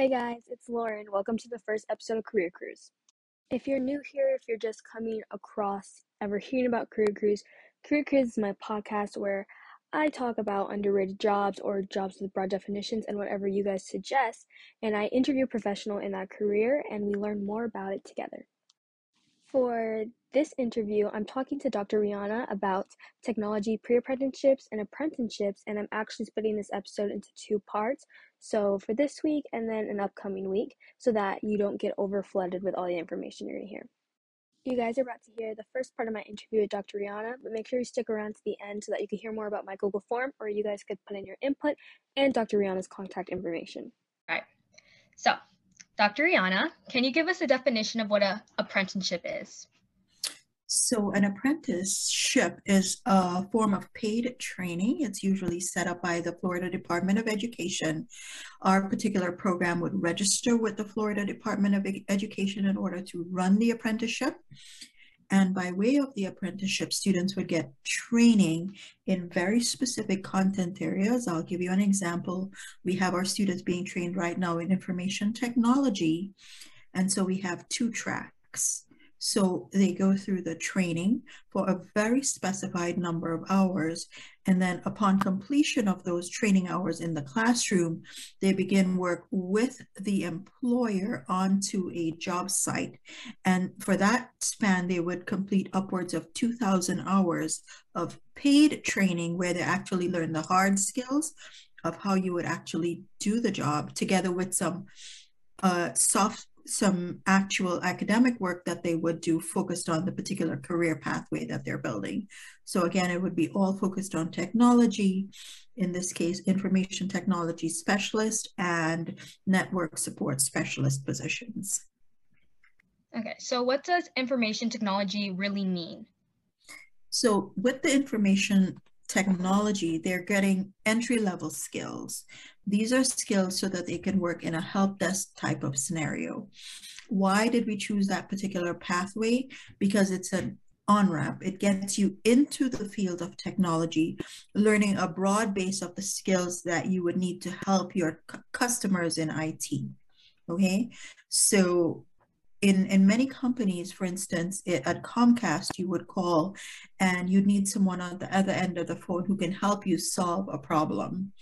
Hey guys, it's Lauren. Welcome to the first episode of Career Cruise. If you're new here, if you're just coming across, ever hearing about Career Cruise, Career Cruise is my podcast where I talk about underrated jobs or jobs with broad definitions and whatever you guys suggest, and I interview a professional in that career and we learn more about it together. For this interview, I'm talking to Dr. Rehana about technology pre apprenticeships and apprenticeships, and I'm actually splitting this episode into two parts. So, for this week and then an upcoming week, so that you don't get over flooded with all the information you're gonna hear. You guys are about to hear the first part of my interview with Dr. Rehana, but make sure you stick around to the end so that you can hear more about my Google form, or you guys could put in your input and Dr. Rehana's contact information. All right. So, Dr. Rehana, can you give us a definition of what an apprenticeship is? So, an apprenticeship is a form of paid training. It's usually set up by the Florida Department of Education. Our particular program would register with the Florida Department of Education in order to run the apprenticeship. And by way of the apprenticeship, students would get training in very specific content areas. I'll give you an example. We have our students being trained right now in information technology. And so we have two tracks. So they go through the training for a very specified number of hours. And then upon completion of those training hours in the classroom, they begin work with the employer onto a job site. And for that span, they would complete upwards of 2,000 hours of paid training where they actually learn the hard skills of how you would actually do the job together with some uh, soft some actual academic work that they would do focused on the particular career pathway that they're building. So again, it would be all focused on technology, in this case, information technology specialist and network support specialist positions. Okay, so what does information technology really mean? So with the information technology, they're getting entry level skills. These are skills so that they can work in a help desk type of scenario. Why did we choose that particular pathway? Because it's an on ramp. It gets you into the field of technology, learning a broad base of the skills that you would need to help your customers in IT. Okay, so in, in many companies, for instance, it, at Comcast, you would call and you'd need someone on the other end of the phone who can help you solve a problem.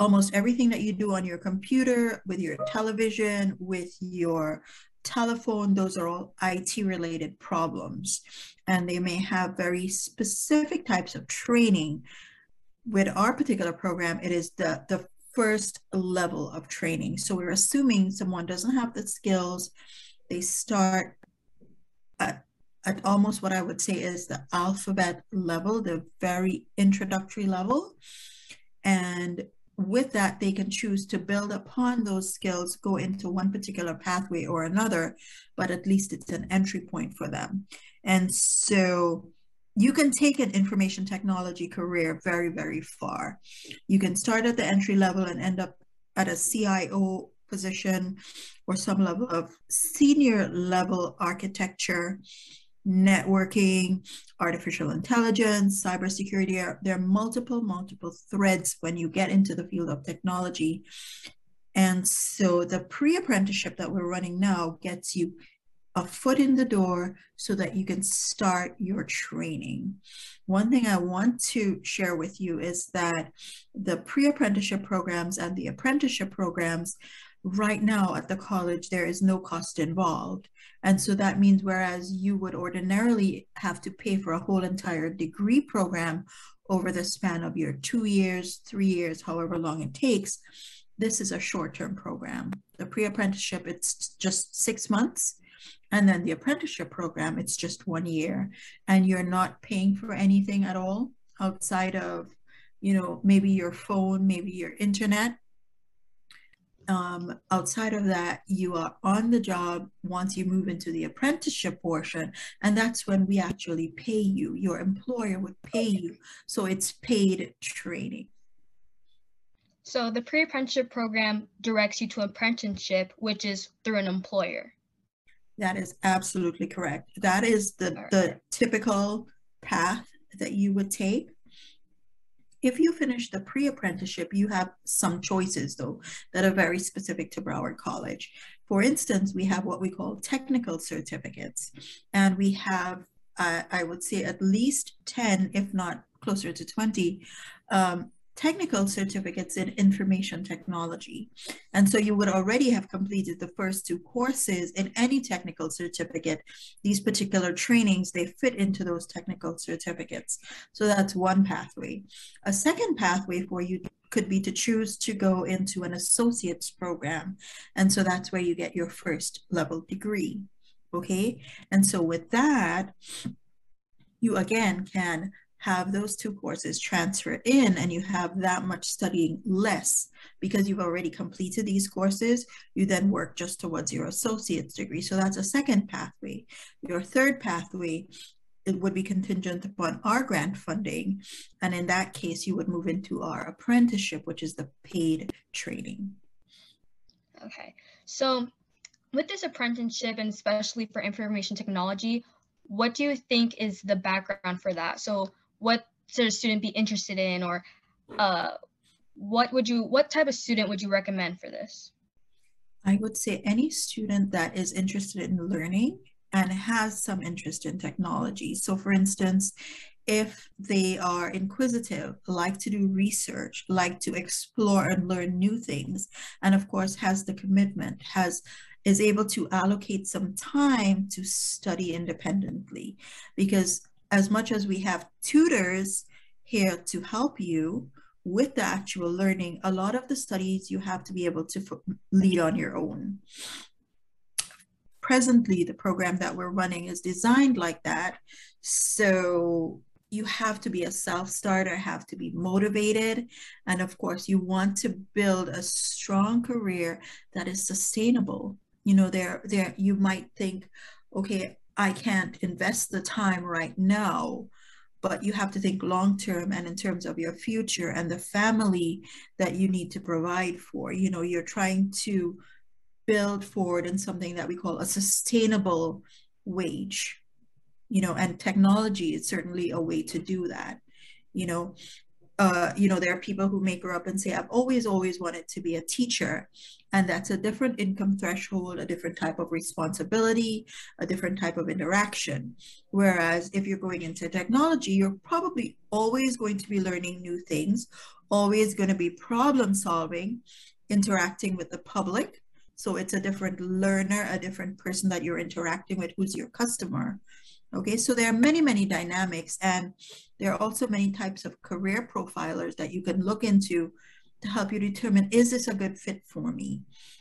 Almost everything that you do on your computer, with your television, with your telephone, those are all IT related problems. And they may have very specific types of training. With our particular program, it is the, the first level of training. So we're assuming someone doesn't have the skills they start at, at almost what I would say is the alphabet level, the very introductory level. And with that, they can choose to build upon those skills, go into one particular pathway or another, but at least it's an entry point for them. And so you can take an information technology career very, very far. You can start at the entry level and end up at a CIO position or some level of senior level architecture, networking, artificial intelligence, cybersecurity. There are multiple, multiple threads when you get into the field of technology. And so the pre apprenticeship that we're running now gets you a foot in the door so that you can start your training. One thing I want to share with you is that the pre apprenticeship programs and the apprenticeship programs right now at the college, there is no cost involved. And so that means whereas you would ordinarily have to pay for a whole entire degree program over the span of your two years, three years, however long it takes, this is a short-term program. The pre-apprenticeship, it's just six months. And then the apprenticeship program, it's just one year. And you're not paying for anything at all outside of, you know, maybe your phone, maybe your internet um, outside of that, you are on the job once you move into the apprenticeship portion, and that's when we actually pay you. Your employer would pay you. So it's paid training. So the pre-apprenticeship program directs you to apprenticeship, which is through an employer. That is absolutely correct. That is the, the typical path that you would take. If you finish the pre-apprenticeship, you have some choices though that are very specific to Broward College. For instance, we have what we call technical certificates, and we have, uh, I would say, at least 10, if not closer to 20, um, technical certificates in information technology. And so you would already have completed the first two courses in any technical certificate. These particular trainings, they fit into those technical certificates. So that's one pathway. A second pathway for you could be to choose to go into an associate's program. And so that's where you get your first level degree. Okay. And so with that, you again can have those two courses transfer in and you have that much studying less because you've already completed these courses, you then work just towards your associate's degree. So that's a second pathway. Your third pathway it would be contingent upon our grant funding. And in that case, you would move into our apprenticeship, which is the paid training. Okay. So with this apprenticeship and especially for information technology, what do you think is the background for that? So what should a student be interested in or uh, what would you what type of student would you recommend for this? I would say any student that is interested in learning and has some interest in technology. So for instance if they are inquisitive like to do research like to explore and learn new things and of course has the commitment has is able to allocate some time to study independently. Because as much as we have tutors here to help you with the actual learning, a lot of the studies you have to be able to lead on your own. Presently, the program that we're running is designed like that. So you have to be a self-starter, have to be motivated. And of course, you want to build a strong career that is sustainable. You know, there, there you might think, okay, I can't invest the time right now, but you have to think long term and in terms of your future and the family that you need to provide for. You know, you're trying to build forward in something that we call a sustainable wage, you know, and technology is certainly a way to do that. You know, uh, you know, there are people who may grow up and say, I've always, always wanted to be a teacher. And that's a different income threshold, a different type of responsibility, a different type of interaction. Whereas if you're going into technology, you're probably always going to be learning new things, always going to be problem solving, interacting with the public. So it's a different learner, a different person that you're interacting with who's your customer. Okay, so there are many, many dynamics, and there are also many types of career profilers that you can look into to help you determine is this a good fit for me?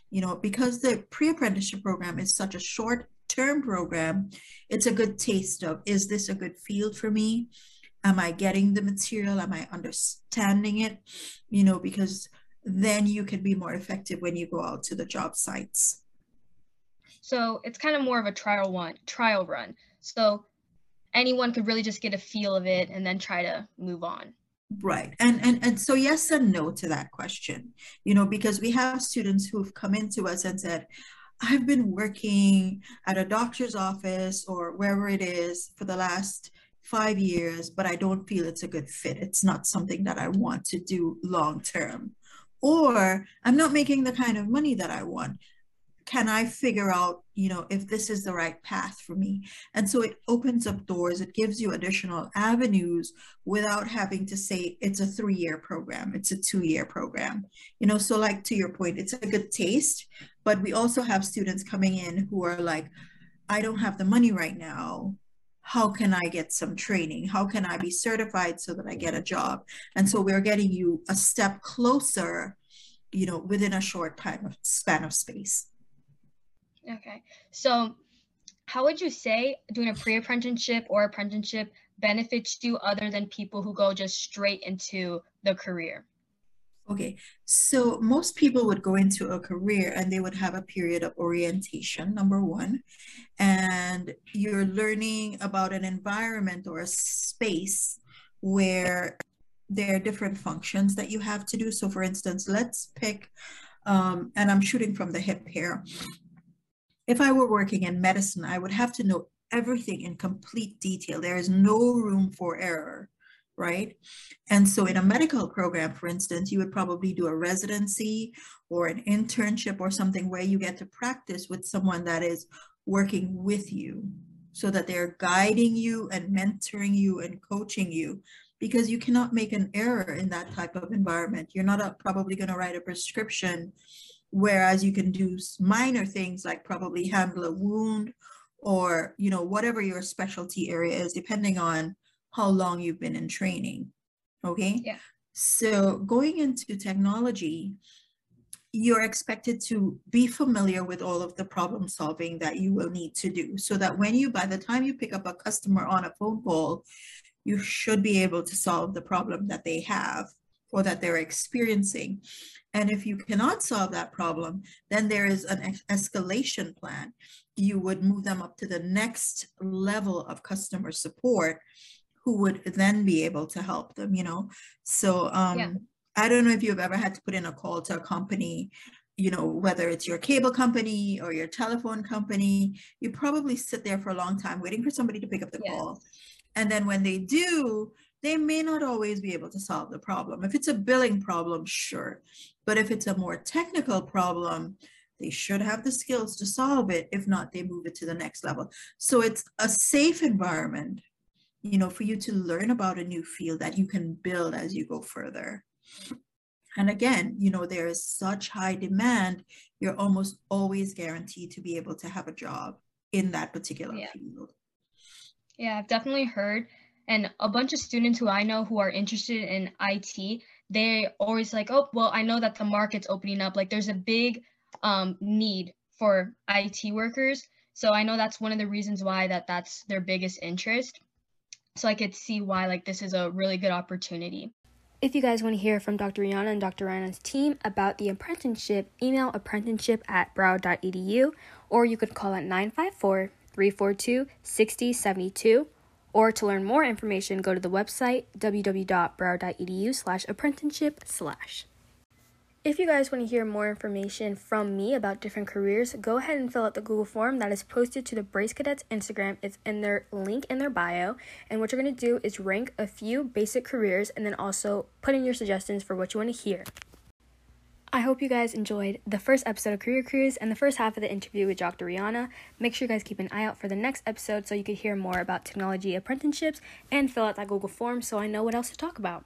You know, because the pre apprenticeship program is such a short term program, it's a good taste of is this a good field for me? Am I getting the material? Am I understanding it? You know, because then you can be more effective when you go out to the job sites. So it's kind of more of a trial one, trial run. So anyone could really just get a feel of it and then try to move on. Right. And, and and so yes and no to that question. You know, because we have students who've come into us and said, I've been working at a doctor's office or wherever it is for the last five years, but I don't feel it's a good fit. It's not something that I want to do long term. Or I'm not making the kind of money that I want can I figure out, you know, if this is the right path for me? And so it opens up doors, it gives you additional avenues without having to say it's a three year program, it's a two year program. You know, so like to your point, it's a good taste, but we also have students coming in who are like, I don't have the money right now. How can I get some training? How can I be certified so that I get a job? And so we're getting you a step closer, you know, within a short time of span of space. Okay. So, how would you say doing a pre apprenticeship or apprenticeship benefits you other than people who go just straight into the career? Okay, so most people would go into a career and they would have a period of orientation, number one, and you're learning about an environment or a space where there are different functions that you have to do. So, for instance, let's pick, um, and I'm shooting from the hip here if I were working in medicine, I would have to know everything in complete detail. There is no room for error, right? And so, in a medical program, for instance, you would probably do a residency or an internship or something where you get to practice with someone that is working with you so that they're guiding you and mentoring you and coaching you because you cannot make an error in that type of environment. You're not a, probably going to write a prescription, whereas you can do minor things like probably handle a wound or you know whatever your specialty area is, depending on how long you've been in training. Okay. Yeah. So going into technology, you're expected to be familiar with all of the problem solving that you will need to do so that when you by the time you pick up a customer on a phone call you should be able to solve the problem that they have or that they're experiencing. And if you cannot solve that problem then there is an ex- escalation plan. You would move them up to the next level of customer support who would then be able to help them you know? So um yeah. I don't know if you've ever had to put in a call to a company, you know, whether it's your cable company or your telephone company, you probably sit there for a long time waiting for somebody to pick up the yes. call. And then when they do, they may not always be able to solve the problem. If it's a billing problem, sure. But if it's a more technical problem, they should have the skills to solve it. If not, they move it to the next level. So it's a safe environment, you know, for you to learn about a new field that you can build as you go further. And again, you know, there is such high demand, you're almost always guaranteed to be able to have a job in that particular yeah. field. Yeah, I've definitely heard. And a bunch of students who I know who are interested in IT, they always like, oh, well, I know that the market's opening up. Like there's a big um, need for IT workers. So I know that's one of the reasons why that that's their biggest interest. So I could see why like this is a really good opportunity. If you guys want to hear from Dr. Rehana and Dr. Rehana's team about the apprenticeship, email apprenticeship at broward.edu or you could call at 954 342 6072. Or to learn more information, go to the website www.broward.edu slash apprenticeship slash. If you guys want to hear more information from me about different careers, go ahead and fill out the Google form that is posted to the Brace Cadets Instagram. It's in their link in their bio. And what you're going to do is rank a few basic careers and then also put in your suggestions for what you want to hear. I hope you guys enjoyed the first episode of Career Cruise and the first half of the interview with Dr. Rehana. Make sure you guys keep an eye out for the next episode so you can hear more about technology apprenticeships and fill out that Google form so I know what else to talk about.